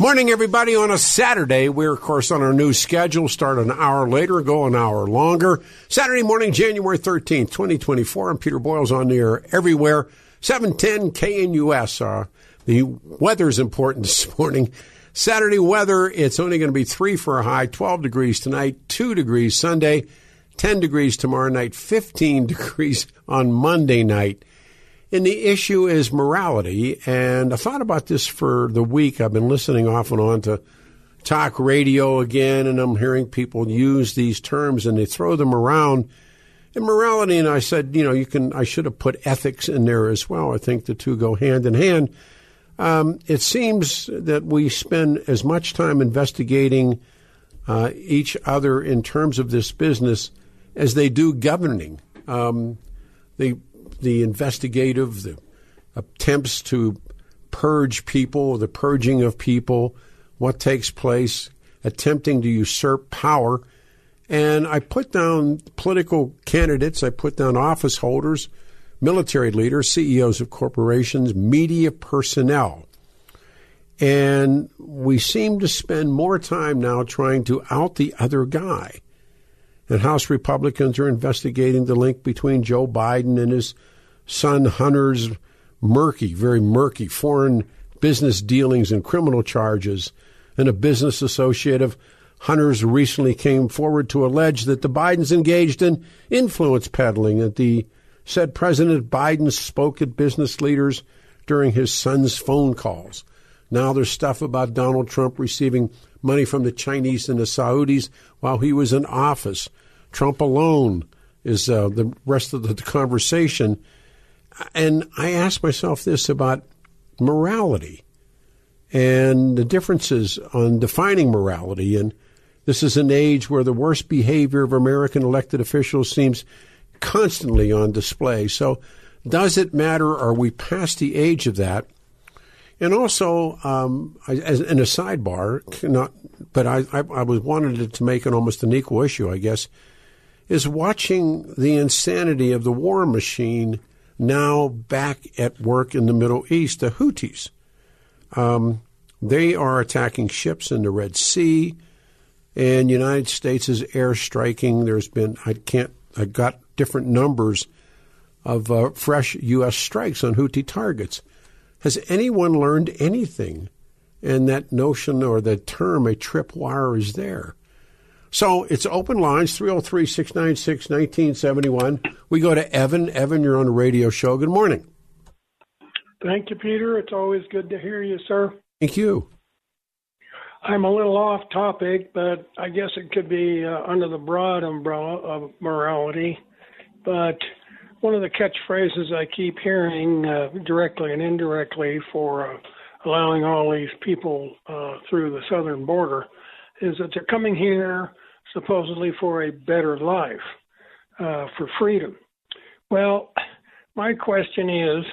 Morning, everybody. On a Saturday, we're, of course, on our new schedule. Start an hour later, go an hour longer. Saturday morning, January 13th, 2024. I'm Peter Boyles on the air everywhere. 710 KNUS. Uh, the weather's important this morning. Saturday weather, it's only going to be 3 for a high, 12 degrees tonight, 2 degrees Sunday, 10 degrees tomorrow night, 15 degrees on Monday night. And the issue is morality. And I thought about this for the week. I've been listening off and on to talk radio again, and I'm hearing people use these terms and they throw them around. And morality, and I said, you know, you can, I should have put ethics in there as well. I think the two go hand in hand. Um, it seems that we spend as much time investigating uh, each other in terms of this business as they do governing. Um, the the investigative, the attempts to purge people, the purging of people, what takes place, attempting to usurp power. And I put down political candidates, I put down office holders, military leaders, CEOs of corporations, media personnel. And we seem to spend more time now trying to out the other guy. And House Republicans are investigating the link between Joe Biden and his son Hunter's murky, very murky foreign business dealings and criminal charges. And a business associate of Hunter's recently came forward to allege that the Bidens engaged in influence peddling. That the said President Biden spoke at business leaders during his son's phone calls. Now there's stuff about Donald Trump receiving money from the Chinese and the Saudis while he was in office. Trump alone is uh, the rest of the conversation. And I ask myself this about morality and the differences on defining morality. And this is an age where the worst behavior of American elected officials seems constantly on display. So, does it matter? Are we past the age of that? And also, um, as in a sidebar, not, but I, I, I was wanted to make an almost an equal issue, I guess, is watching the insanity of the war machine now back at work in the Middle East, the Houthis. Um, they are attacking ships in the Red Sea, and United States is airstriking. There's been I can't I got different numbers of uh, fresh U.S. strikes on Houthi targets. Has anyone learned anything? And that notion or the term a tripwire is there. So it's open lines 303 696 1971. We go to Evan. Evan, you're on a radio show. Good morning. Thank you, Peter. It's always good to hear you, sir. Thank you. I'm a little off topic, but I guess it could be uh, under the broad umbrella of morality. But one of the catchphrases I keep hearing uh, directly and indirectly for uh, allowing all these people uh, through the southern border is that they're coming here supposedly for a better life, uh, for freedom. Well, my question is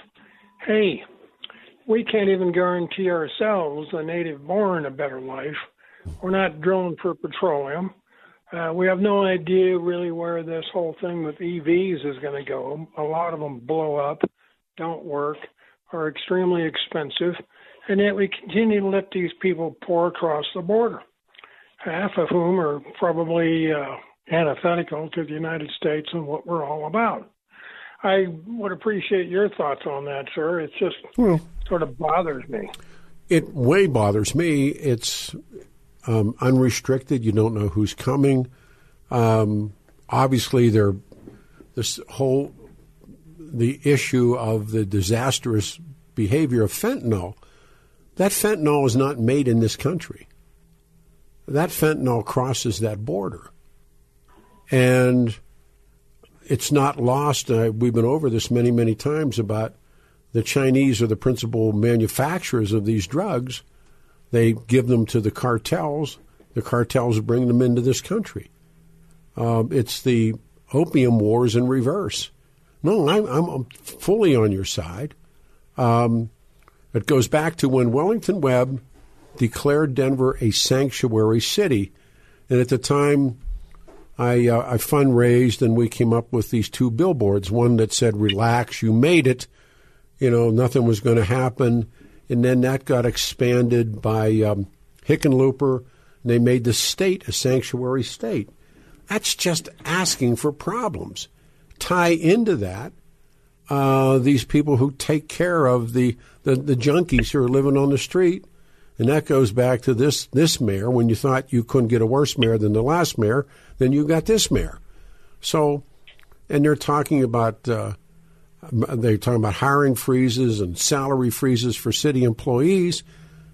hey, we can't even guarantee ourselves, the native born, a better life. We're not drilling for petroleum. Uh, we have no idea really where this whole thing with EVs is going to go. A lot of them blow up, don't work, are extremely expensive, and yet we continue to let these people pour across the border half of whom are probably uh, antithetical to the United States and what we're all about. I would appreciate your thoughts on that, sir. It just well, sort of bothers me. It way bothers me. It's um, unrestricted. You don't know who's coming. Um, obviously, there this whole the issue of the disastrous behavior of fentanyl. That fentanyl is not made in this country that fentanyl crosses that border. And it's not lost. Uh, we've been over this many, many times about the Chinese are the principal manufacturers of these drugs. They give them to the cartels. The cartels bring them into this country. Uh, it's the opium wars in reverse. No, I'm, I'm fully on your side. Um, it goes back to when Wellington Webb declared Denver a sanctuary city. And at the time, I, uh, I fundraised and we came up with these two billboards one that said, Relax, you made it. You know, nothing was going to happen. And then that got expanded by um, Hickenlooper. And they made the state a sanctuary state. That's just asking for problems. Tie into that uh, these people who take care of the, the, the junkies who are living on the street. And that goes back to this, this mayor. When you thought you couldn't get a worse mayor than the last mayor, then you got this mayor. So, and they're talking about uh, they're talking about hiring freezes and salary freezes for city employees,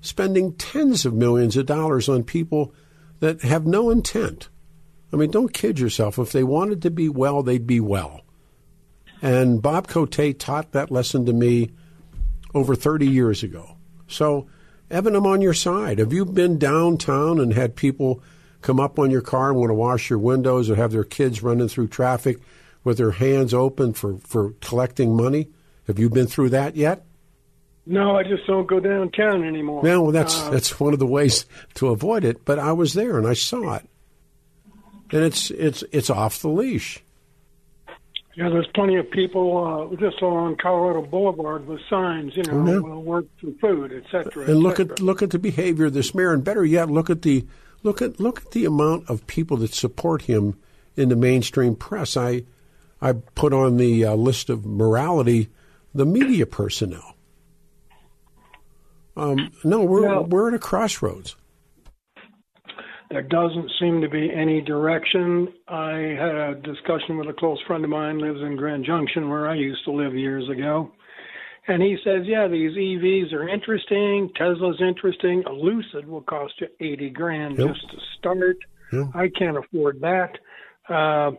spending tens of millions of dollars on people that have no intent. I mean, don't kid yourself. If they wanted to be well, they'd be well. And Bob Cote taught that lesson to me over 30 years ago. So, Evan, I'm on your side. Have you been downtown and had people come up on your car and want to wash your windows or have their kids running through traffic with their hands open for, for collecting money? Have you been through that yet? No, I just don't go downtown anymore. Yeah, well, that's uh, that's one of the ways to avoid it. But I was there and I saw it, and it's it's it's off the leash. Yeah, there's plenty of people uh, just along Colorado Boulevard with signs, you know, mm-hmm. work for food, etc. And look at look at the behavior of this mayor, and better yet, look at the look at look at the amount of people that support him in the mainstream press. I I put on the uh, list of morality the media personnel. Um, no, we're we're at a crossroads. There doesn't seem to be any direction. I had a discussion with a close friend of mine lives in Grand Junction where I used to live years ago. And he says, yeah, these EVs are interesting. Tesla's interesting. A Lucid will cost you 80 grand yep. just to start. Yep. I can't afford that. Uh,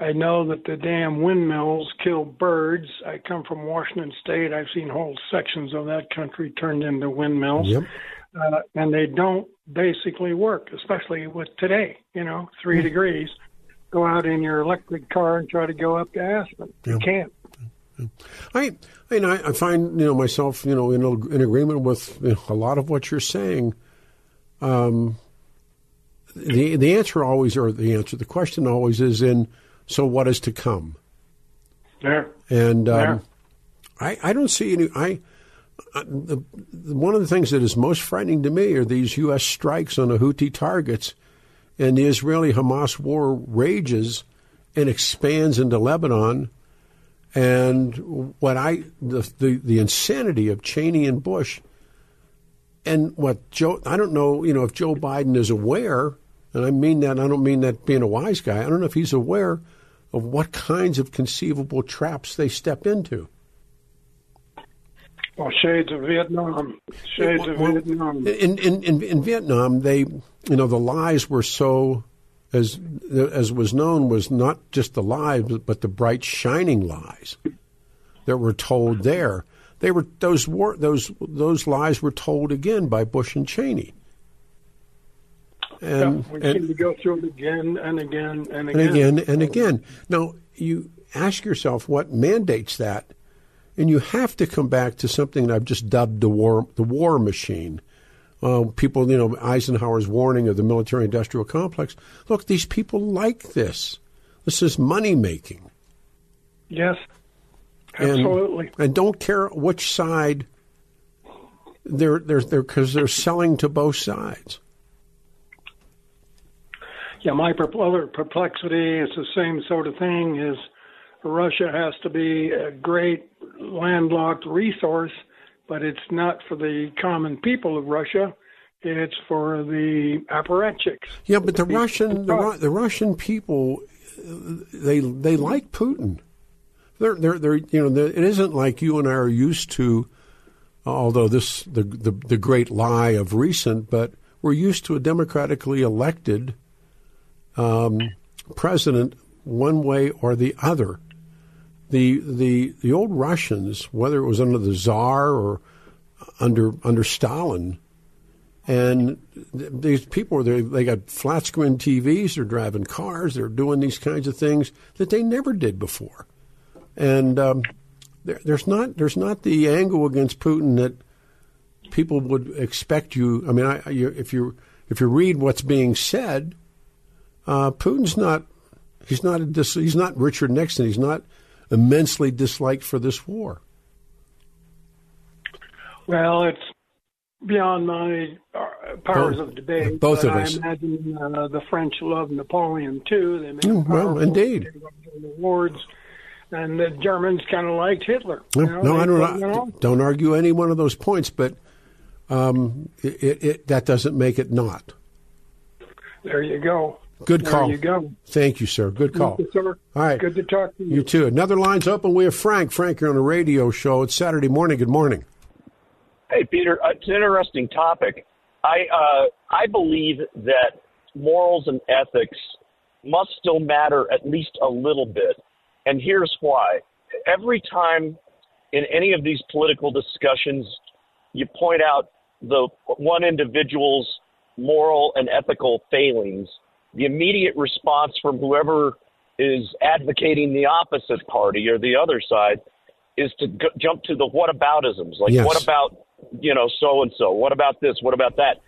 I know that the damn windmills kill birds. I come from Washington State. I've seen whole sections of that country turned into windmills. Yep. Uh, and they don't basically work, especially with today, you know, 3 mm degrees. Go out in your electric car and try to go up to Aspen. You can't. I, I mean, I, I, find you know myself, you know, in, in agreement with you know, a lot of what you're saying. Um, the the answer always, or the answer, the question always is in. So what is to come? Yeah. And um, yeah. I I don't see any. I Uh, the, one of the things that is most frightening to me are these U.S. strikes on the Houthi targets, and the Israeli-Hamas war rages and expands into Lebanon. And what I the, the the insanity of Cheney and Bush, and what Joe I don't know you know if Joe Biden is aware, and I mean that I don't mean that being a wise guy. I don't know if he's aware of what kinds of conceivable traps they step into. Well, shades of Vietnam. Shades well, of Vietnam. In, in, in, in Vietnam, they, you know, the lies were so, as as was known, was not just the lies, but the bright, shining lies that were told there. They were those were those those lies were told again by Bush and Cheney. And, yeah, we and, seem to go through it again and again and again and again and again. Now you ask yourself what mandates that and you have to come back to something that I've just dubbed the war, the war machine. Uh, people, you know, Eisenhower's warning of the military industrial complex. Look, these people like this. This is money making. Yes, absolutely. And, and don't care which side they're they're they're because they're selling to both sides. Yeah, my other perplexity is the same sort of thing. Is Russia has to be a great landlocked resource, but it's not for the common people of Russia. It's for the apparatchiks. Yeah, but the, the Russian the, the Russian people they they like Putin. They're they're they're you know they're, it isn't like you and I are used to. Although this the, the the great lie of recent, but we're used to a democratically elected um, president one way or the other the the the old Russians, whether it was under the Tsar or under under Stalin, And th- these people, they they got flat screen TVs, they're driving cars, they're doing these kinds of things that they never did before. And um, there, there's not there's not the angle against Putin that people would expect you. I mean, I, you, if you if you read what's being said, uh, Putin's not he's not a he's not Richard Nixon. He's not immensely disliked for this war. Well, it's beyond my uh, powers Both- of debate. both of us. I imagine uh, the French love Napoleon too. They made him well, indeed. awards, and the Germans kind of liked Hitler. No, you know, no, I don't. on. Don't argue any one of those points, but um, it, it, that doesn't make it not. There you go. Good call. There call. you go. Thank you, sir. Good call. Thank you, sir. All right. Good to talk to you. You too. Another line's open. We have Frank. Frank, you're on a radio show. It's Saturday morning. Good morning. Hey, Peter, uh, it's an interesting topic. I uh, I believe that morals and ethics must still matter at least a little bit, and here's why. Every time in any of these political discussions, you point out the one individual's moral and ethical failings. The immediate response from whoever is advocating the opposite party or the other side is to g- jump to the what whataboutisms. Like, Yes. what about, you know, so and so? What about this? What about that?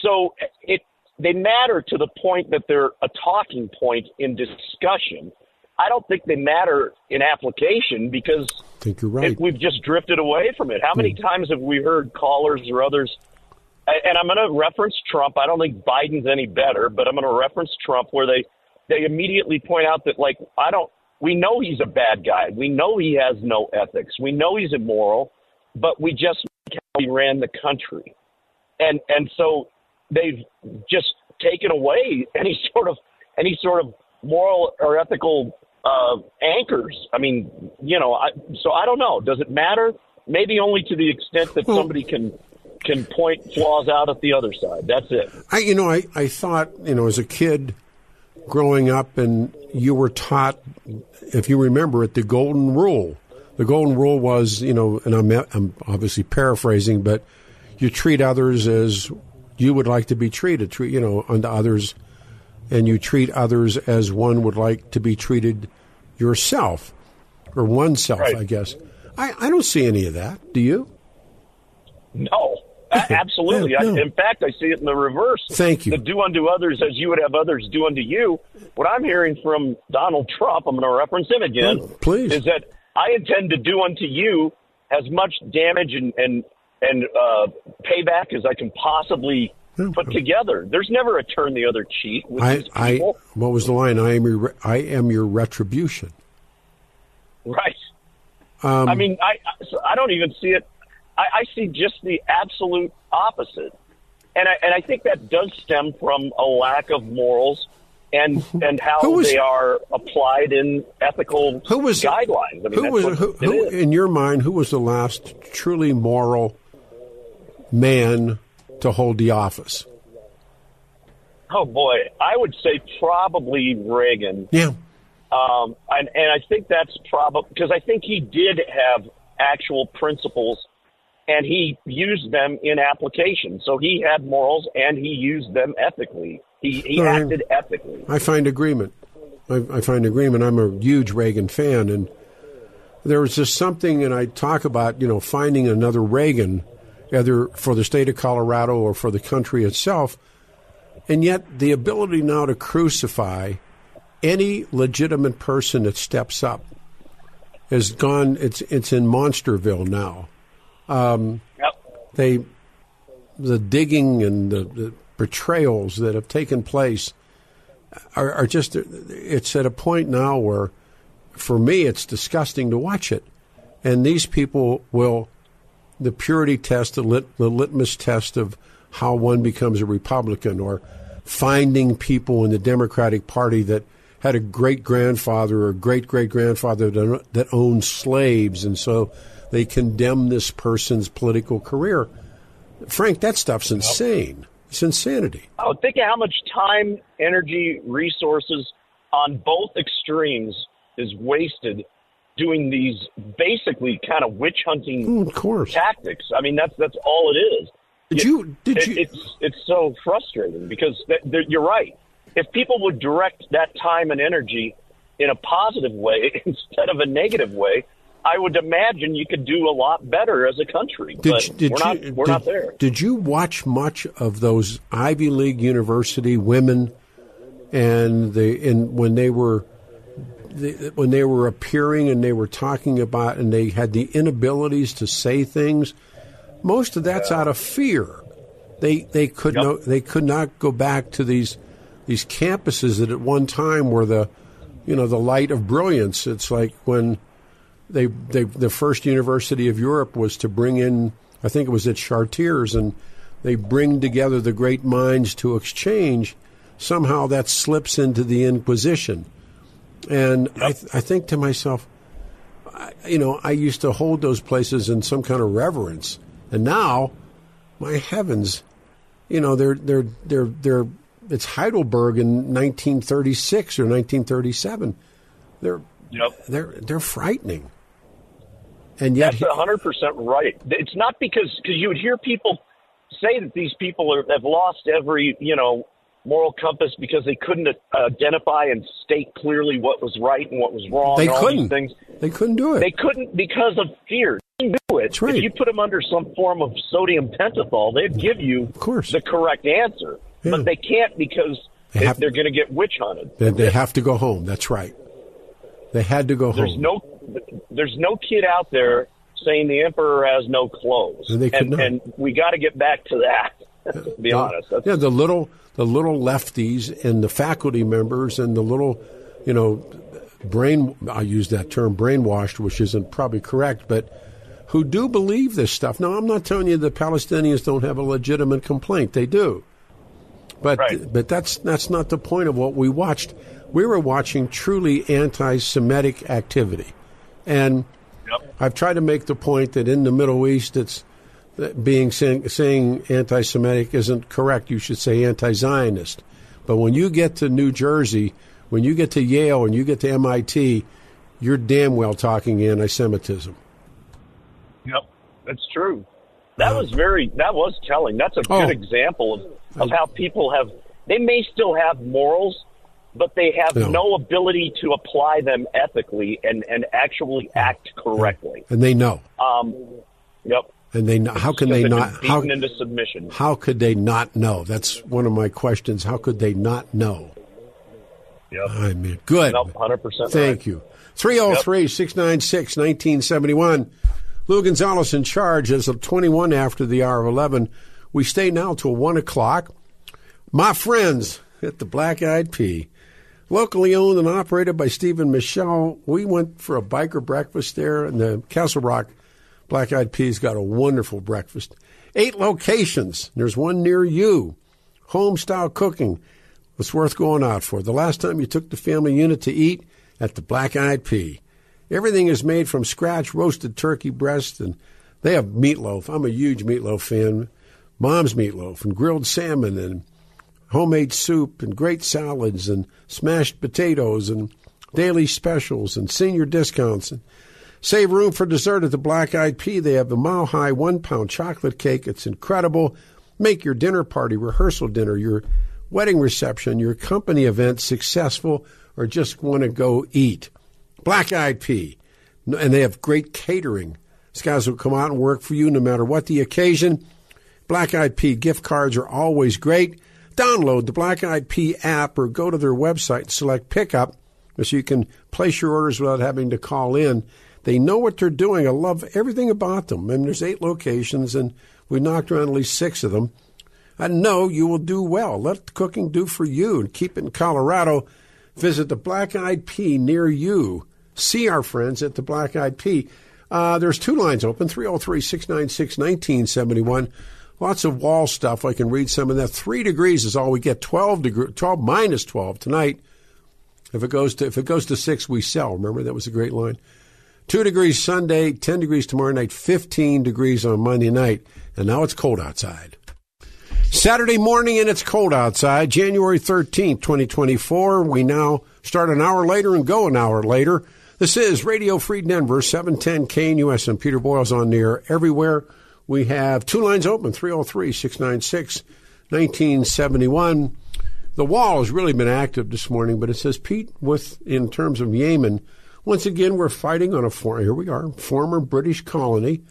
So it they matter to the point that they're a talking point in discussion. I don't think they matter in application because I think you're right. if we've just drifted away from it. How many times have we heard callers or others? And I'm going to reference Trump. I don't think Biden's any better, but I'm going to reference Trump where they they immediately point out that like I don't. We know he's a bad guy. We know he has no ethics. We know he's immoral, but we just how he ran the country, and and so they've just taken away any sort of any sort of moral or ethical uh, anchors. I mean, you know, I, so I don't know. Does it matter? Maybe only to the extent that somebody can can point flaws out at the other side. That's it. I, you know, I, I thought, you know, as a kid growing up, and you were taught, if you remember it, the golden rule. The golden rule was, you know, and I'm, I'm obviously paraphrasing, but you treat others as you would like to be treated, treat, you know, unto others, and you treat others as one would like to be treated yourself, or oneself, Right. I guess. I, I don't see any of that. Do you? No, absolutely. Yeah, no. I, in fact, I see it in the reverse. Thank you. The do unto others as you would have others do unto you. What I'm hearing from Donald Trump, I'm going to reference him again, Oh, please. is that I intend to do unto you as much damage and and and uh, payback as I can possibly put together. There's never a turn the other cheek with I, these I, people. what was the line? I am your, I am your retribution. Right. Um, I mean, I I- I don't even see it. I, I see just the absolute opposite, and I and I think that does stem from a lack of morals and and how was- they are applied in ethical Who was guidelines. I mean, who was who, who in your mind? Who was the last truly moral man to hold the office? Oh boy, I would say probably Reagan. Yeah, Um, and, and I think that's probably because I think he did have actual principles and he used them in application. So he had morals and he used them ethically. He, he acted ethically. I find agreement. I, I find agreement. I'm a huge Reagan fan, and there was just something, and I talk about you know finding another Reagan, either for the state of Colorado or for the country itself, and yet the ability now to crucify any legitimate person that steps up has gone. It's it's in Monsterville now. Um, yep. They the digging and the, the betrayals that have taken place are, are just it's at a point now where for me it's disgusting to watch it and these people will the purity test the, lit, the litmus test of how one becomes a republican or finding people in the democratic party that had a great grandfather or great great grandfather that owned slaves and so they condemn this person's political career frank that stuff's insane it's insanity Oh, think of how much time, energy, resources on both extremes is wasted doing these basically kind of witch hunting Oh, of course tactics. I mean, that's that's all it is. Did you? Did it, you? It's it's so frustrating because th- you're right. If people would direct that time and energy in a positive way instead of a negative way, I would imagine you could do a lot better as a country. Did, but you- did we're you, not we're did, not there. Did you watch much of those Ivy League university women and the and when they were the, when they were appearing and they were talking about and they had the inabilities to say things? Most of that's out of fear. They they could Yep. no, they could not go back to these these campuses that at one time were the you know the light of brilliance. It's like when they, they the first university of Europe was to bring in I think it was at Chartiers and they bring together the great minds to exchange. Somehow that slips into the inquisition. And I, th- I think to myself I, you know I used to hold those places in some kind of reverence. And now my heavens you know they're they're they're they're it's Heidelberg in 1936 or 1937 they're Yep. they're they're frightening and yet That's hundred percent right. It's not because because you would hear people say that these people are, have lost every you know moral compass because they couldn't uh, identify and state clearly what was right and what was wrong. they and couldn't these things. they couldn't do it They couldn't because of fear. They knew it. Right. If you put them under some form of sodium pentothal, they'd give you Of course. the correct answer. Yeah. But they can't because They they're going to get witch hunted. they, they have to go home that's right they had to go There's home no there's no kid out there saying the emperor has no clothes. And and, and we got to get back to that. to be honest. That's, yeah the little the little lefties and the faculty members and the little you know brain I use that term brainwashed which isn't probably correct but who do believe this stuff now I'm not telling you the Palestinians don't have a legitimate complaint they do but Right. but that's that's not the point of what we watched we were watching truly anti-Semitic activity and Yep. I've tried to make the point that in the Middle East, it's being saying, saying anti-Semitic isn't correct. You should say anti-Zionist. But when you get to New Jersey, when you get to Yale, and you get to MIT, you're damn well talking anti-Semitism. Yep, that's true. That was very that was telling. That's a Oh. good example of, of how people have they may still have morals, but they have No. no ability to apply them ethically and, and actually act correctly. And they know. Um, yep. And they know. How can they not? How, into submission. how could they not know? That's one of my questions. How could they not know? Yep. I mean, good. Nope, 100% Thank right. you. 303 696 1971. Lou Gonzalez in charge as of 21 after the hour of 11. We stay now till 1 o'clock. My friends at the Black Eyed Pea, locally owned and operated by Stephen Michelle. We went for a biker breakfast there, and the Castle Rock Black Eyed Peas got a wonderful breakfast. Eight locations. There's one near you. Home style cooking. It's worth going out for. The last time you took the family unit to eat at the Black Eyed Pea. Everything is made from scratch, roasted turkey breast, and they have meatloaf. I'm a huge meatloaf fan. Mom's meatloaf and grilled salmon and homemade soup and great salads and smashed potatoes and daily specials and senior discounts and save room for dessert at the Black Eyed Pea. They have the mile high one pound chocolate cake. It's incredible. Make your dinner party, rehearsal dinner, your wedding reception, your company event successful, or just want to go eat. Black Eyed Pea. And they have great catering. These guys will come out and work for you no matter what the occasion. Black Eyed Pea gift cards are always great. Download the Black Eyed Pea app or go to their website and select pickup so you can place your orders without having to call in. They know what they're doing. I love everything about them. I mean, there's eight locations, and we knocked around at least six of them. I know you will do well. Let the cooking do for you and keep it in Colorado. Visit the Black Eyed Pea near you. See our friends at the Black Eyed Pea. Uh, there's two lines open 303 696 1971. Lots of wall stuff. I can read some of that. Three degrees is all we get. 12, degree, 12 minus 12 tonight. If it goes to if it goes to six, we sell. Remember that was a great line. Two degrees Sunday, ten degrees tomorrow night, fifteen degrees on Monday night, and now it's cold outside. Saturday morning and it's cold outside, January 13th, 2024. We now start an hour later and go an hour later. This is Radio Free Denver, 710 KNUS, and Peter Boyles on the air everywhere. We have two lines open 303 696 1971. The wall has really been active this morning, but it says, Pete, with in terms of Yemen, once again, we're fighting on a, for, here we are, former British colony.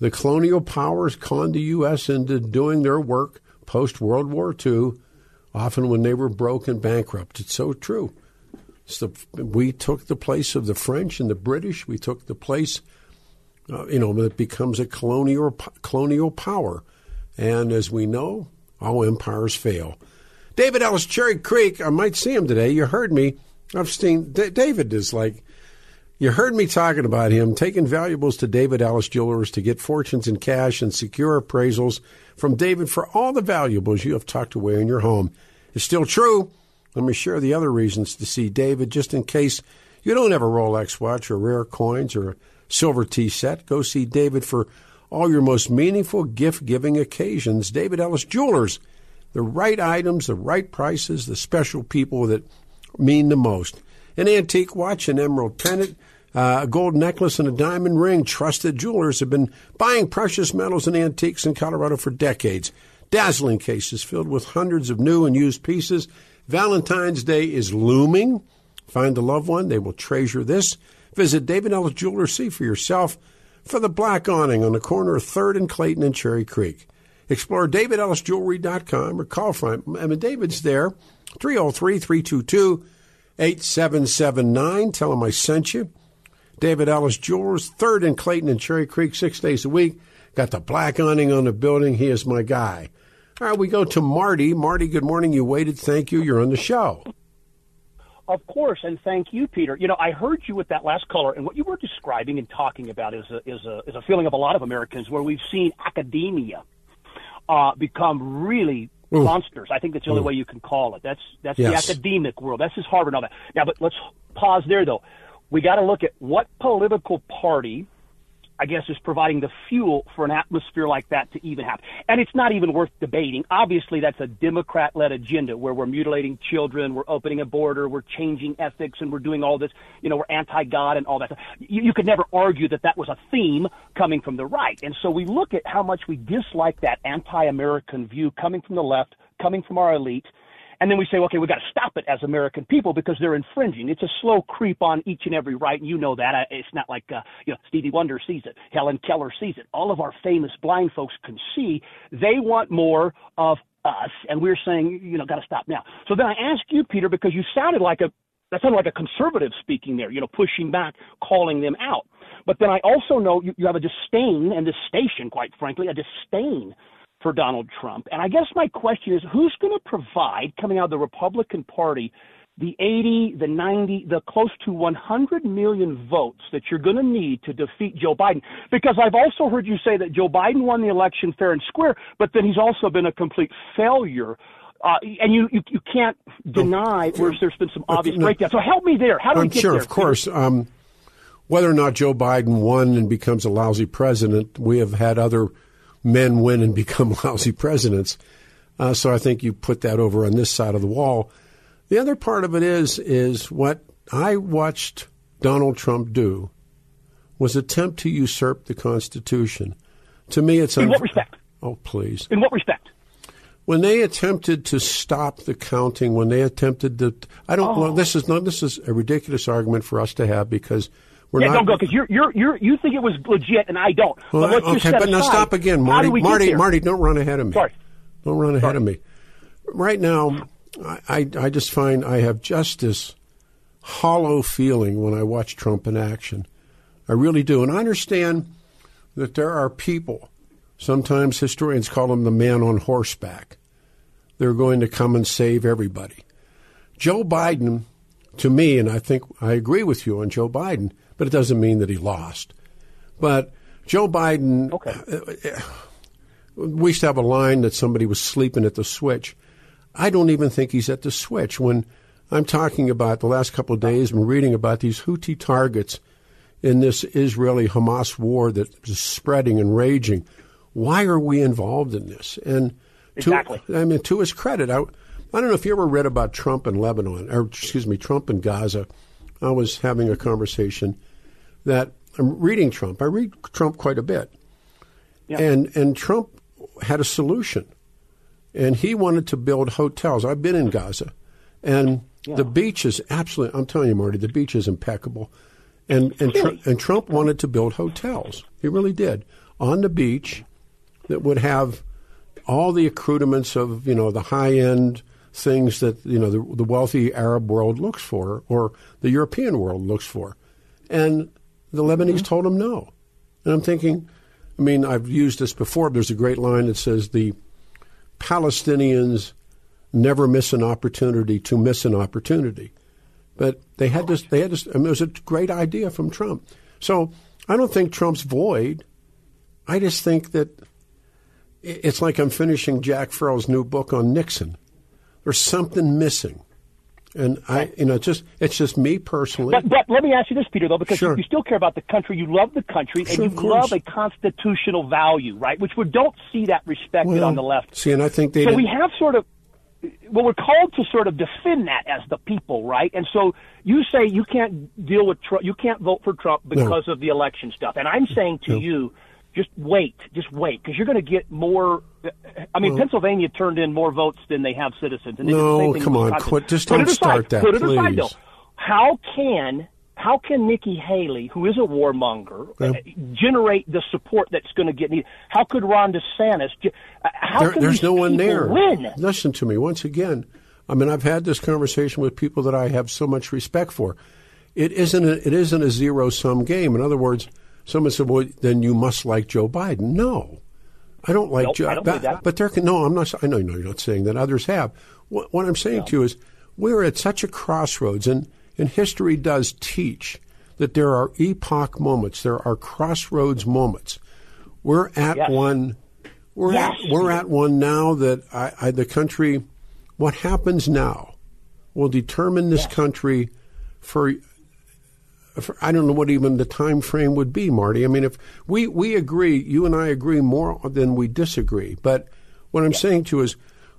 The colonial powers conned the U.S. into doing their work post World War II, often when they were broke and bankrupt. It's so true. We took the place of the French and the British. We took the place, uh, you know, it becomes a colonial colonial power. And as we know, all empires fail. David Ellis, Cherry Creek. I might see him today. You heard me. I've seen D- David is like. You heard me talking about him taking valuables to David Ellis Jewelers to get fortunes in cash and secure appraisals from David for all the valuables you have tucked away in your home. It's still true. Let me share the other reasons to see David, just in case you don't have a Rolex watch or rare coins or silver tea set. Go see David for all your most meaningful gift giving occasions. David Ellis Jewelers. The right items, the right prices, the special people that mean the most. An antique watch, an emerald pendant, uh, a gold necklace, and a diamond ring. Trusted jewelers have been buying precious metals and antiques in Colorado for decades. Dazzling cases filled with hundreds of new and used pieces Valentine's Day is looming. Find a loved one, they will treasure this. Visit David Ellis Jewelers, see for yourself for the black awning on the corner of 3rd and Clayton and Cherry Creek. Explore davidellisjewelry.com or call from I mean, David's there, 303 322 8779. Tell him I sent you. David Ellis Jewelers, 3rd and Clayton and Cherry Creek, six days a week. Got the black awning on the building. He is my guy. All right, we go to Marty. Marty, good morning. You waited. Thank you. You're on the show. Of course, and thank you, Peter. You know, I heard you with that last caller, and what you were describing and talking about is a, is a, is a feeling of a lot of Americans where we've seen academia uh, become really Ooh. monsters. I think that's the only Ooh. way you can call it. That's that's yes. the academic world. That's just Harvard and all that. Now, but let's pause there though. We got to look at what political party I guess, is providing the fuel for an atmosphere like that to even happen. And it's not even worth debating. Obviously, that's a Democrat led agenda where we're mutilating children, we're opening a border, we're changing ethics, and we're doing all this, you know, we're anti God and all that. You, you could never argue that that was a theme coming from the right. And so we look at how much we dislike that anti American view coming from the left, coming from our elite and then we say, okay, we've got to stop it as American people because they're infringing. It's a slow creep on each and every right, and you know that. It's not like uh, you know Stevie Wonder sees it, Helen Keller sees it. All of our famous blind folks can see. They want more of us, and we're saying, you know, got to stop now. So then I ask you, Peter, because you sounded like a that sounded like a conservative speaking there, you know, pushing back, calling them out. But then I also know you, you have a disdain, and this station, quite frankly, a disdain for Donald Trump. And I guess my question is who's going to provide, coming out of the Republican Party, the 80, the 90, the close to 100 million votes that you're going to need to defeat Joe Biden. Because I've also heard you say that Joe Biden won the election fair and square, but then he's also been a complete failure. Uh, and you, you, you can't deny where there's been some obvious no, breakdown. So help me there. How do I'm we get sure, there? of course. Um, whether or not Joe Biden won and becomes a lousy president, we have had other men win and become lousy presidents. Uh, so I think you put that over on this side of the wall. The other part of it is is what I watched Donald Trump do was attempt to usurp the Constitution. To me, it's in un- what respect? Oh, please. In what respect? When they attempted to stop the counting, when they attempted to, I don't. Oh. Well, this is not. This is a ridiculous argument for us to have because we're yeah, not, don't go because you're you're you're you think it was legit and I don't. Well, but okay, but now stop again, Marty. Marty, Marty, don't run ahead of me. Sorry. Don't run ahead Sorry. of me. Right now, I I just find I have just this hollow feeling when I watch Trump in action. I really do, and I understand that there are people. Sometimes historians call him the man on horseback. They're going to come and save everybody. Joe Biden, to me, and I think I agree with you on Joe Biden but it doesn't mean that he lost. But Joe Biden, okay. Uh, we used to have a line that somebody was sleeping at the switch. I don't even think he's at the switch. When I'm talking about the last couple of days, I'm reading about these Houthi targets in this Israeli Hamas war that is spreading and raging. Why are we involved in this? And to, exactly. I mean, to his credit, I, I don't know if you ever read about Trump in Lebanon, or excuse me, Trump in Gaza. I was having a conversation that I'm reading Trump. I read Trump quite a bit. Yeah. And and Trump had a solution, and he wanted to build hotels. I've been in Gaza, and the beach is absolutely. I'm telling you, Marty, the beach is impeccable. And and Tr- and Trump wanted to build hotels. He really did on the beach that would have all the accoutrements of you know the high end things that you know the, the wealthy Arab world looks for or the European world looks for, and the Lebanese mm-hmm. told him no. And I'm thinking, I mean, I've used this before. But there's a great line that says the Palestinians never miss an opportunity to miss an opportunity. But they had this. They had this. I mean, it was a great idea from Trump. So I don't think Trump's void. I just think that it's like I'm finishing Jack Farrell's new book on Nixon. There's something missing, and I, you know, it's just it's just me personally. But, but let me ask you this, Peter, though, because Sure. you still care about the country. You love the country, Sure, and you love a constitutional value, right? Which we don't see that respected Well, on the left. See, and I think they so we didn't- have sort of well we're called to sort of defend that as the people right and so you say you can't deal with trump you can't vote for trump because of the election stuff and i'm saying to you just wait just wait because you're going to get more i mean pennsylvania turned in more votes than they have citizens and No, same thing in come on, quit- just Put don't aside. start that, Put it aside, please. though. how can how can Nikki Haley, who is a warmonger, uh, generate the support that's going to get needed? How could Ron DeSantis? uh, How There- can there's no one there. Win? Listen to me once again. I mean, I've had this conversation with people that I have so much respect for. It isn't a, it isn't a zero sum game. In other words, someone said, "Well, then you must like Joe Biden." No, I don't like Nope, Joe. I don't but, that. but there can no. I'm not. I know, no, you're not saying that. Others have. What, what I'm saying to you is, we're at such a crossroads, and and history does teach that there are epoch moments. There are crossroads moments. We're at Yes. one. We're Yes. at, we're at one now that I, I, the country. What happens now will determine this country for, for. I don't know what even the time frame would be, Marty. I mean, if we we agree, you and I agree more than we disagree. But what I'm saying to you is,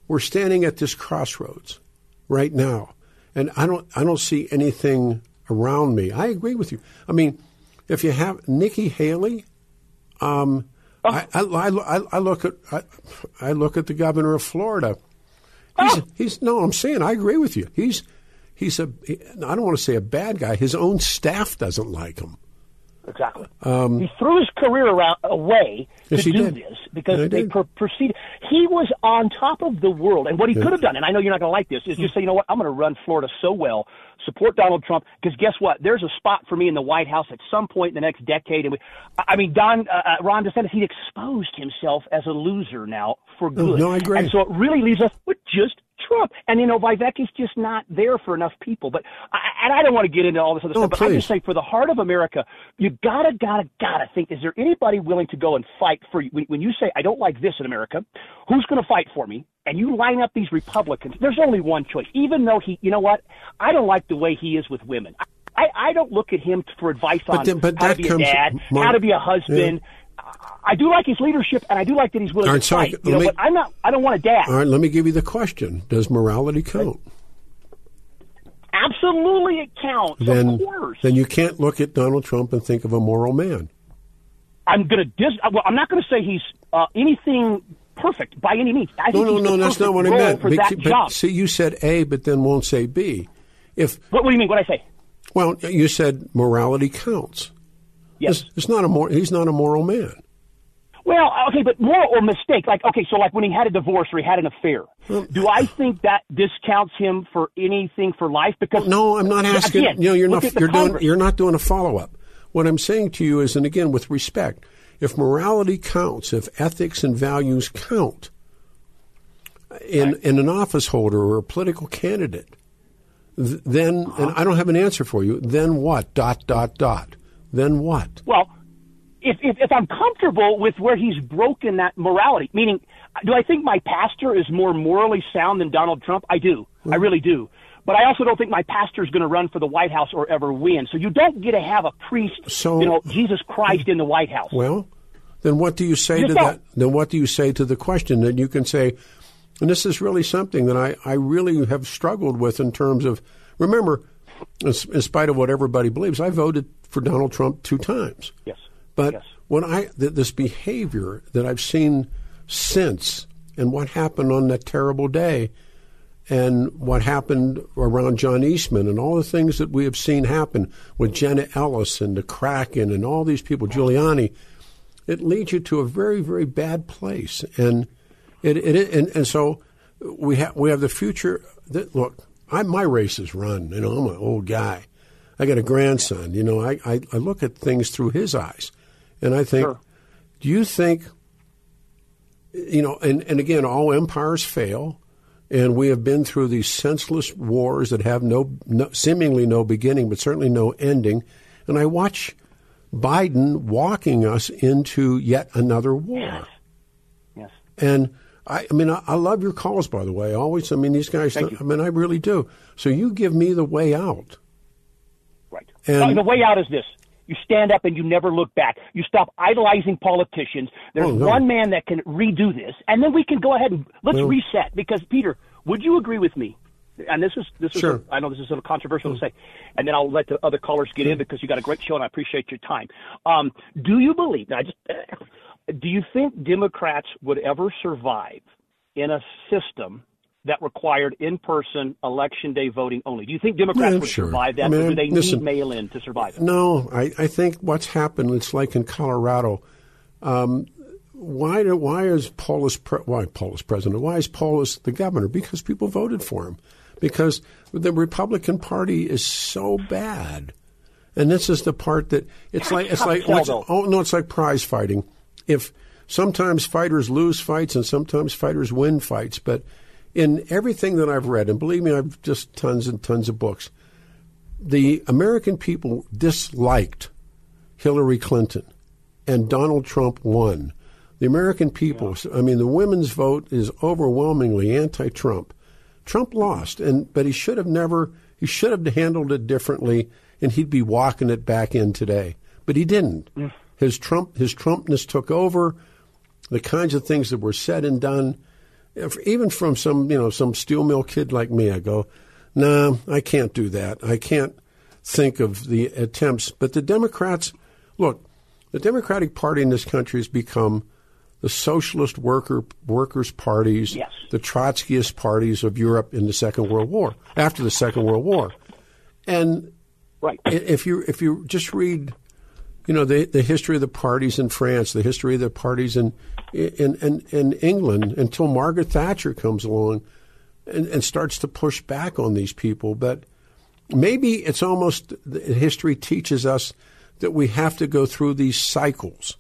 we're standing at this crossroads right now, and I don't I don't see anything around me. I agree with you. I mean, if you have Nikki Haley. Um, I, I, I, I look at I, I look at the governor of Florida. He's, he's no, I'm saying I agree with you. He's he's a I don't want to say a bad guy. His own staff doesn't like him. Exactly. he threw his career around, away Um, Yes, to do did. this because they pro- proceeded. He was on top of the world, and what he could have done, and I know you're not going to like this, is just say, you know what, I'm going to run Florida so well, support Donald Trump, because guess what? There's a spot for me in the White House at some point in the next decade. And we, I mean, Don uh, uh, Ron DeSantis, he exposed himself as a loser now for good. no, I agree. And so it really leaves us with just Trump. And you know, Vivek is just not there for enough people. But I, and I don't want to get into all this other No, stuff. But I please. just say, for the heart of America, you gotta, gotta, gotta think: Is there anybody willing to go and fight for you? When, when you say, "I don't like this in America," who's going to fight for me? And you line up these Republicans. There's only one choice. Even though he, you know what? I don't like the way he is with women. I, I don't look at him for advice But on then- but how to be a dad, Mark- how to be a husband. I do like his leadership, and I do like that he's willing right, to so fight. let You know, me- but I'm not. I don't want a dad. All right, let me give you the question: Does morality count? Absolutely, it counts. Then, of course. then you can't look at Donald Trump and think of a moral man. I'm to dis. Well, I'm not going to say he's uh, anything perfect by any means. I No, no, no, that's not what I meant. But- that but job. see, you said A, but then won't say B. If What, what do you mean? What I say? well, you said morality counts. Yes. It's, it's not a mor- he's not a moral man. Well, okay, but moral or mistake? Like, okay, so like when he had a divorce or he had an affair, do I think that discounts him for anything for life? Because No, I'm not asking. Again, you know, you're not. You're doing. You're not doing a follow up. What I'm saying to you is, and again, with respect, if morality counts, if ethics and values count, in in an office holder or a political candidate, th- then and uh-huh. I don't have an answer for you. Then what? Dot dot dot. Then what? Well, if, if if I'm comfortable with where he's broken that morality, meaning, do I think my pastor is more morally sound than Donald Trump? I do. I really do. But I also don't think my pastor is going to run for the White House or ever win. So you don't get to have a priest, So- you know, Jesus Christ in the White House. Well, then what do you say Just to don't. that? Then what do you say to the question that you can say, and this is really something that I, I really have struggled with in terms of, remember, in, in spite of what everybody believes, I voted for Donald Trump two times. yes. But yes. when I th- this behavior that I've seen since, and what happened on that terrible day, and what happened around John Eastman, and all the things that we have seen happen with Jenna Ellis and the Kraken and all these people, Giuliani, it leads you to a very, very bad place. And it, it and, and so we have we have the future. That, look, I, my race is run. You know, I'm an old guy. I got a grandson. You know, I, I, I look at things through his eyes, and I think, Sure. do you think, you know, and, and again, all empires fail, and we have been through these senseless wars that have no, no seemingly no beginning, but certainly no ending. And I watch Biden walking us into yet another war. Yes. yes. And I, I mean, I, I love your calls, by the way. Always, I mean, these guys. Thank you. I mean, I really do. So you give me the way out. Right. And- Uh, the way out is this. You stand up and you never look back. You stop idolizing politicians. There's Oh, no. one man that can redo this, and then we can go ahead and let's Well- reset. Because Peter, would you agree with me? And this is this is Sure. I know this is a controversial to say, and then I'll let the other callers get in because you got a great show and I appreciate your time. Um, do you believe? Now, just do you think Democrats would ever survive in a system that required in-person election day voting only? Do you think Democrats Yeah, would sure. survive that, I mean, or do they listen- need mail-in to survive? No, I, I think what's happened. It's like in Colorado. Um, why do, why is Polis pre, why Polis president? Why is Polis the governor? Because people voted for him. Because the Republican Party is so bad, and this is the part that it's like it's like oh no, it's like prize fighting. If sometimes fighters lose fights and sometimes fighters win fights, but in everything that I've read, and believe me, I've just tons and tons of books the American people disliked Hillary Clinton, and Donald Trump won. The American people, I mean, the women's vote is overwhelmingly anti-Trump. Trump lost, and but he should have never. He should have handled it differently, and he'd be walking it back in today. But he didn't. His Trump, his Trumpness took over. The kinds of things that were said and done, even from some, you know, some steel mill kid like me, I go, no, I can't do that. I can't think of the attempts. But the Democrats, look, the Democratic Party in this country has become the socialist worker workers parties, Yes. the Trotskyist parties of Europe in the Second World War, after the Second World War, and Right. if you if you just read, you know, the the history of the parties in France, the history of the parties in in in, in England, until Margaret Thatcher comes along and, and starts to push back on these people. But maybe it's almost history teaches us that we have to go through these cycles.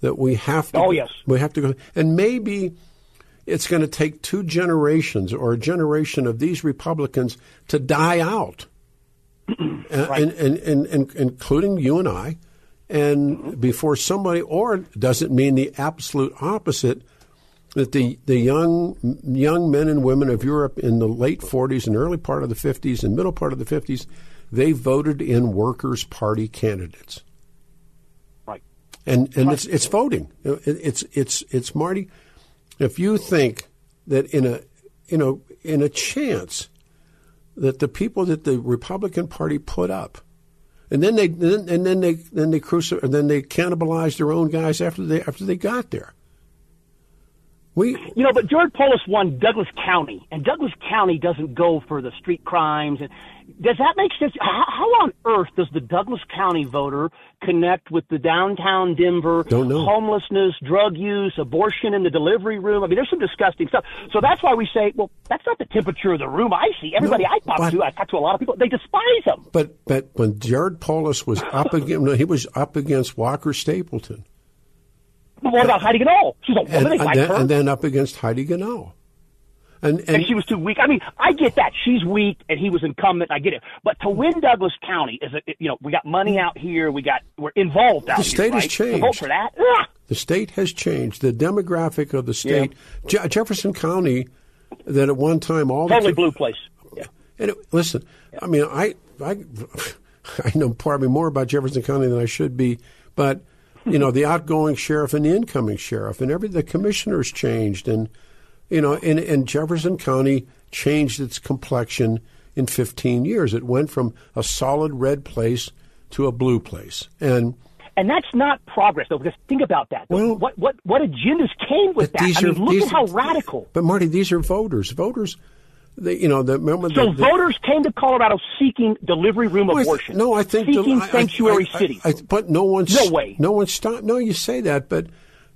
That we have to. Oh, yes. We have to go, and maybe it's going to take two generations or a generation of these Republicans to die out, and, and, and, and, and including you and I, and before somebody, or does it mean the absolute opposite? That the, the young young men and women of Europe in the late 40s and early part of the 50s and middle part of the 50s, they voted in Workers' Party candidates Right. and and it's it's voting. It's it's it's Marty. If you think that in a you know in a chance that the people that the Republican Party put up, and then they and then they then they cruci- and then they cannibalized their own guys after they after they got there. We You know, but George Polis won Douglas County, and Douglas County doesn't go for the street crimes. And does that make sense? How, how on earth does the Douglas County voter connect with the downtown Denver homelessness, drug use, abortion in the delivery room? I mean, there's some disgusting stuff. So that's why we say, well, that's not the temperature of the room I see. Everybody No, I talk but- to, I talk to a lot of people, they despise him. but but when Jared Polis was up against no, he was up against Walker Stapleton. But what about Heidi Ganahl? She's a And, woman. And like then, and then up against Heidi Ganahl. And, and, and she was too weak. I mean, I get that she's weak, and he was incumbent. I get it, but to win Douglas County is a you know we got money out here, we got we're involved out The here, state has right? To vote changed. for that. Ugh. The state has changed. The demographic of the state. Je- Jefferson County, that at one time all Totally the blue place. Yeah. And it, listen, I mean, I, I, I know probably more about Jefferson County than I should be, but you know, the outgoing sheriff and the incoming sheriff, and every the commissioners changed, and you know, and, and Jefferson County changed its complexion in 15 years. It went from a solid red place to a blue place, and And that's not progress, though, because think about that. Well- what, what, what agendas came with that? these I mean, are- look at how radical. But Marty, these are voters. Voters, they, you know, the, remember So the, the, voters came to Colorado seeking delivery room th- abortion. No, I think seeking the, sanctuary I, I, city. I, but no one's No way. No one stopped. No, you say that, but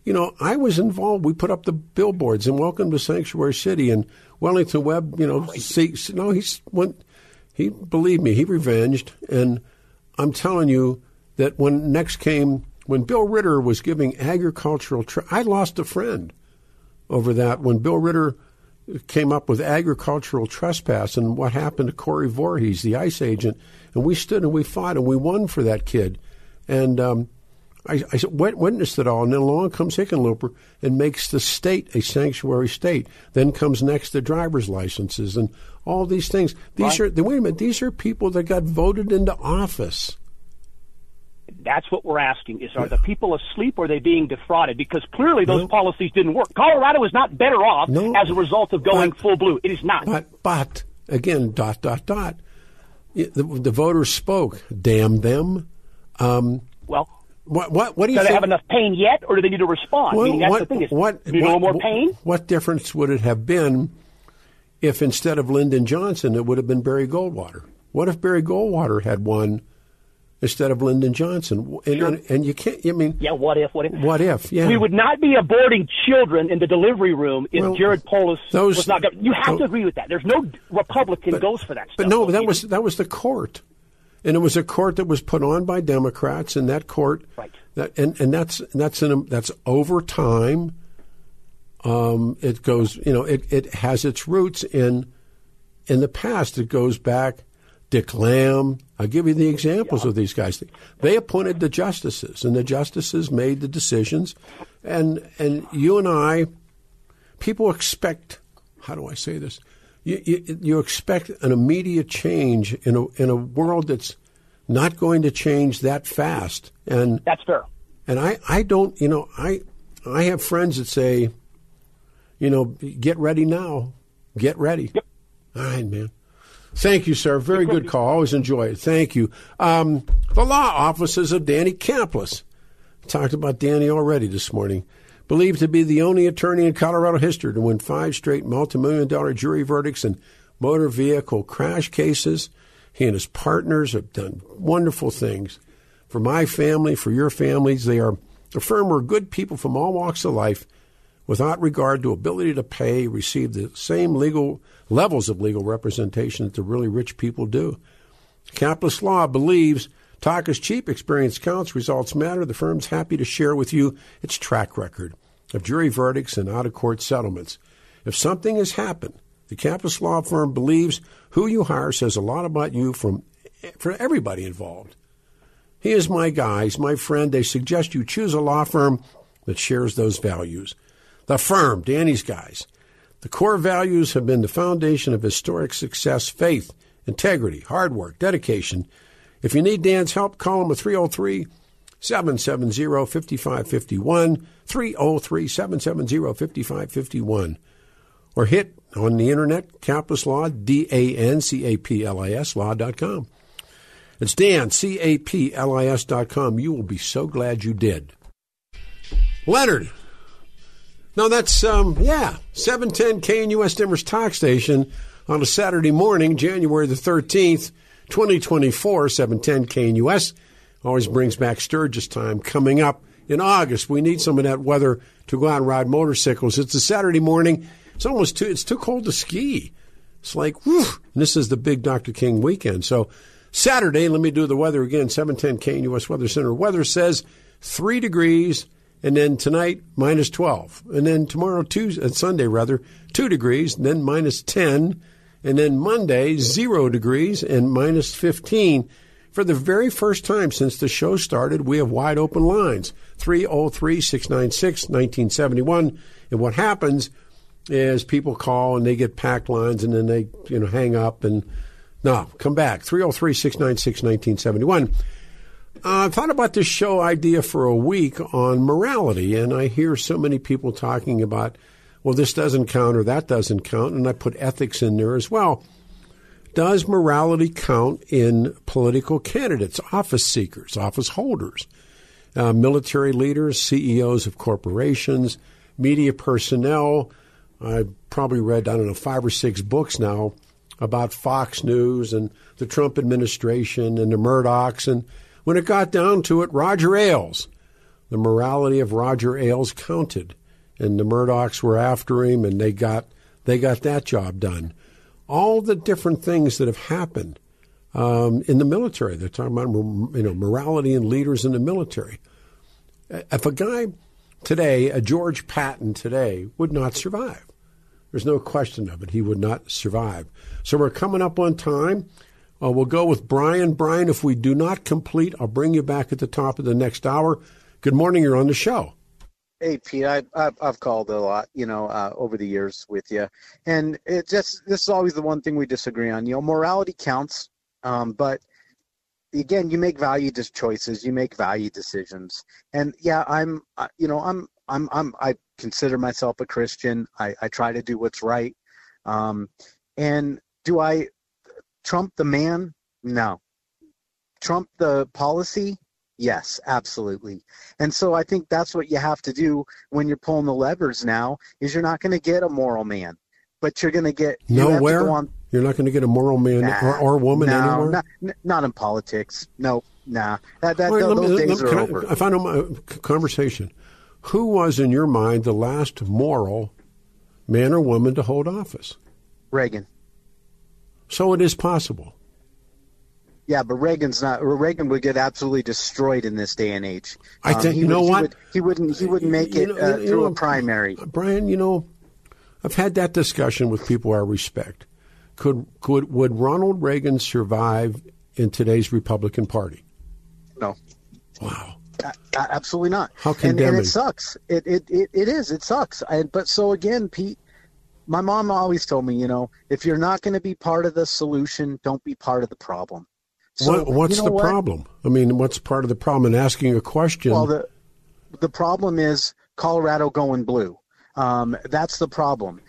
you know, I was involved. We put up the billboards and welcome to Sanctuary City and Wellington Webb. You know, see, see- no, he's went. He believe me, he revenged, and I'm telling you that when next came when Bill Ritter was giving agricultural, tra- I lost a friend over that when Bill Ritter came up with agricultural trespass and what happened to Corey Voorhees, the ICE agent, and we stood and we fought and we won for that kid. And um, I, I wit- witnessed it all, and then along comes Hickenlooper and makes the state a sanctuary state. Then comes next the driver's licenses and all these things. These are wait a minute. These are people that got voted into office. That's what we're asking: is are the people asleep or are they being defrauded? Because clearly those No. policies didn't work. Colorado is not better off No. as a result of going But- full blue. It is not. But but again, dot dot dot. The, the voters spoke. Damn them. Um, well, what what what do you do they have enough pain yet, or do they need to respond? I mean, that's what, the thing. Is what, you what- little more pain? What difference would it have been if instead of Lyndon Johnson, it would have been Barry Goldwater? What if Barry Goldwater had won instead of Lyndon Johnson? And, and, and you can't. I mean, Yeah. What if? What if? what if? Yeah, We would not be aborting children in the delivery room if Well, Jared Polis those- was not. You have to agree with that. There's no Republican goes for that stuff. But no, that was that was the court, and it was a court that was put on by Democrats, and that court, Right. That and and that's that's an, that's over time. Um, it goes, you know, it, it has its roots in in the past. It goes back. Dick Lamb. I'll give you the examples of these guys. They appointed the justices, and the justices made the decisions. And and you and I, people expect. How do I say this? You, you, you expect an immediate change in a in a world that's not going to change that fast. And That's fair. and I, I don't, you know, I, I have friends that say, you know, get ready now, get ready. Yep. All right, man. Thank you, sir. Very good call. Always enjoy it. Thank you. Um, the law offices of Danny Caplis. Talked about Danny already this morning. Believed to be the only attorney in Colorado history to win five straight multi-million dollar jury verdicts in motor vehicle crash cases. He and his partners have done wonderful things for my family, for your families. They are a firm where good people from all walks of life, without regard to ability to pay, receive the same legal levels of legal representation that the really rich people do. Caplis Law believes talk is cheap, experience counts, results matter. The firm's happy to share with you its track record of jury verdicts and out of court settlements. If something has happened, the Caplis Law Firm believes who you hire says a lot about you from for everybody involved. He is my guy. He's my friend. They suggest you choose a law firm that shares those values. The firm, Danny's Guys. The core values have been the foundation of historic success, faith, integrity, hard work, dedication. If you need Dan's help, call him at 303 770 5551. 303 770 5551. Or hit on the internet, Caplis Law, D A N C A P L I S, law.com. It's Dan, C A P L I S dot com. You will be so glad you did. Leonard. No, that's, um, yeah, 710 KNUS Denver's Talk Station on a Saturday morning, January the 13th, 2024, 710 KNUS. Always brings back Sturgis time coming up in August. We need some of that weather to go out and ride motorcycles. It's a Saturday morning. It's almost too, it's too cold to ski. It's like, whew, this is the big Dr. King weekend. So Saturday, let me do the weather again. 710 KNUS Weather Center. Weather says three degrees, and then tonight minus 12. And then tomorrow, Tuesday, uh, Sunday rather, two degrees, and then minus 10. And then Monday, zero degrees and minus 15. For the very first time since the show started, we have wide open lines 303 696 1971. And what happens is people call and they get packed lines and then they you know hang up and no, come back 303 696 1971. I thought about this show idea for a week on morality, and I hear so many people talking about, well, this doesn't count or that doesn't count, and I put ethics in there as well. Does morality count in political candidates, office seekers, office holders? uh, military leaders, CEOs of corporations, media personnel. I've probably read, I don't know, five or six books now about Fox News and the Trump administration and the Murdochs. And when it got down to it, Roger Ailes, the morality of Roger Ailes counted. And the Murdochs were after him and they got, they got that job done. All the different things that have happened um, in the military. They're talking about you know morality and leaders in the military. If a guy today, a George Patton today, would not survive. There's no question of it. He would not survive. So we're coming up on time. Uh, we'll go with Brian. Brian, if we do not complete, I'll bring you back at the top of the next hour. Good morning. You're on the show. Hey Pete, I, I've, I've called a lot, you know, uh, over the years with you, and it just this is always the one thing we disagree on. You know, morality counts, um, but again, you make value choices, you make value decisions, and yeah, I'm, uh, you know, I'm, I'm, I'm, I consider myself a Christian. I, I try to do what's right. Um, and do I trump the man? No. Trump the policy? Yes, absolutely. And so I think that's what you have to do when you're pulling the levers now is you're not going to get a moral man, but you're going to get nowhere. You you're not going to get a moral man nah, or, or woman no, anywhere. Not, not in politics. No, nah. That, that, right, those, me, days are over. I, I found my conversation. Who was, in your mind, the last moral man or woman to hold office? Reagan. So it is possible. Yeah, but Reagan's not. Reagan would get absolutely destroyed in this day and age. I think um, you know would, what he, would, wouldn't. He wouldn't make it you know, uh, through know, a primary. Brian, you know, I've had that discussion with people I respect. Could could would Ronald Reagan survive in today's Republican Party? No. Wow. absolutely not. How condemning. And, and it sucks. It, it it it is. It sucks. I, but so again, Pete, my mom always told me, you know, if you're not going to be part of the solution, don't be part of the problem. So, what, what's you know the what? problem? I mean, what's part of the problem in asking a question? Well, the the problem is Colorado going blue. Um, that's the problem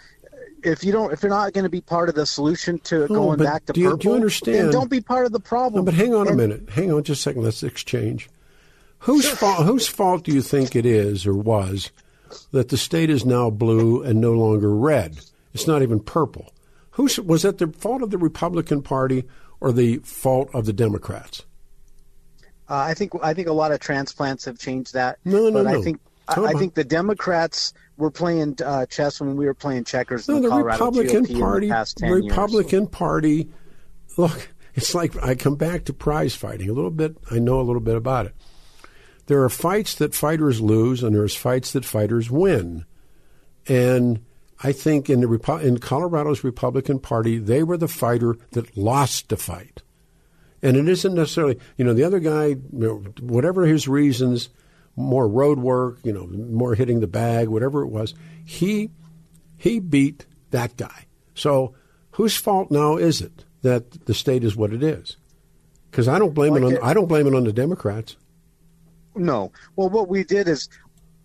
if you don't, if you're not going to be part of the solution to going back to do you, purple, do you understand? don't be part of the problem. No, but hang on and, a minute. Hang on just a second. Let's exchange. Whose fault? Whose fault do you think it is, or was, that the state is now blue and no longer red? It's not even purple. Who's was that the fault of the Republican Party or the fault of the Democrats? Uh, I think I think a lot of transplants have changed that. No, no, but no. I think I, I think the Democrats were playing uh, chess when we were playing checkers. No, the, the Republican GOP Party. The Republican years. Party. Look, it's like I come back to prize fighting a little bit. I know a little bit about it. There are fights that fighters lose, and there's fights that fighters win. And I think in the in Colorado's Republican Party, they were the fighter that lost the fight. And it isn't necessarily, you know, the other guy, you know, whatever his reasons more road work, you know, more hitting the bag, whatever it was. He he beat that guy. So whose fault now is it that the state is what it is? Because I don't blame like it on it, I don't blame it on the Democrats. No. Well, what we did is,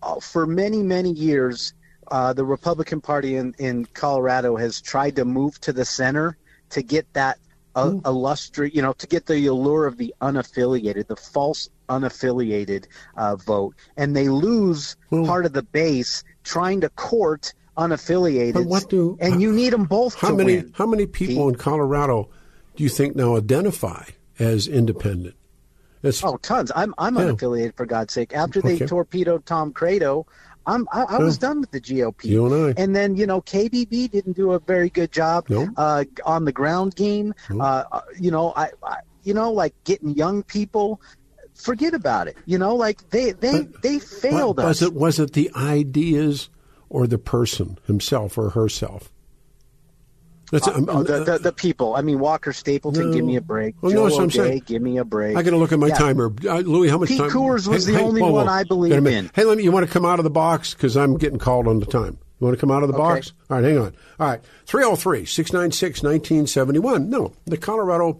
uh, for many many years, uh, the Republican Party in in Colorado has tried to move to the center to get that uh, illustrate, you know, to get the allure of the unaffiliated, the false unaffiliated uh, vote, and they lose well, part of the base trying to court unaffiliated. what do and you need them both? How many? Win. How many people in Colorado do you think now identify as independent? It's, oh, tons. I'm I'm yeah. unaffiliated for God's sake. After they okay. torpedoed Tom Tancredo, I'm, I, I was done with the GOP. You and I. And then you know KBB didn't do a very good job uh, on the ground game. Uh, uh, you know I, I, you know like getting young people. Forget about it. You know like they they but, they failed us. Was it was it the ideas or the person himself or herself? That's, uh, the, the, the, people. I mean, Walker Stapleton, no. give me a break. Well, Joe no, O'Dea, give me a break. I got to look at my yeah. timer. Uh, Louis, how much Pete time? Coors was hey, the hey, only whoa, whoa. one I believe in. Hey, let me. You want to come out of the box because I'm getting called on the time. You want to come out of the okay. box? All right, hang on. All right, 303 696 1971. No, the Colorado.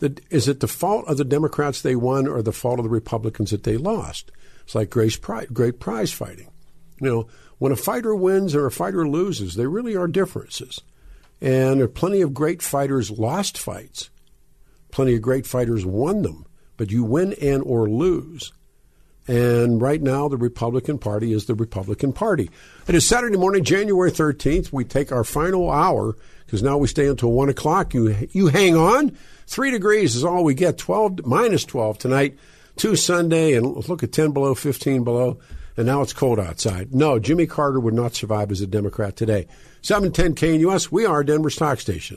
The, is it the fault of the Democrats they won or the fault of the Republicans that they lost? It's like prize, great prize fighting. You know, when a fighter wins or a fighter loses, there really are differences. And there are plenty of great fighters lost fights. Plenty of great fighters won them. But you win and or lose. And right now, the Republican Party is the Republican Party. It is Saturday morning, January 13th. We take our final hour because now we stay until 1 o'clock. You, you hang on. Three degrees is all we get. 12, minus 12 tonight. Two Sunday, and look at 10 below, 15 below. And now it's cold outside. No, Jimmy Carter would not survive as a Democrat today. 710 KNUS, we are Denver's Talk station.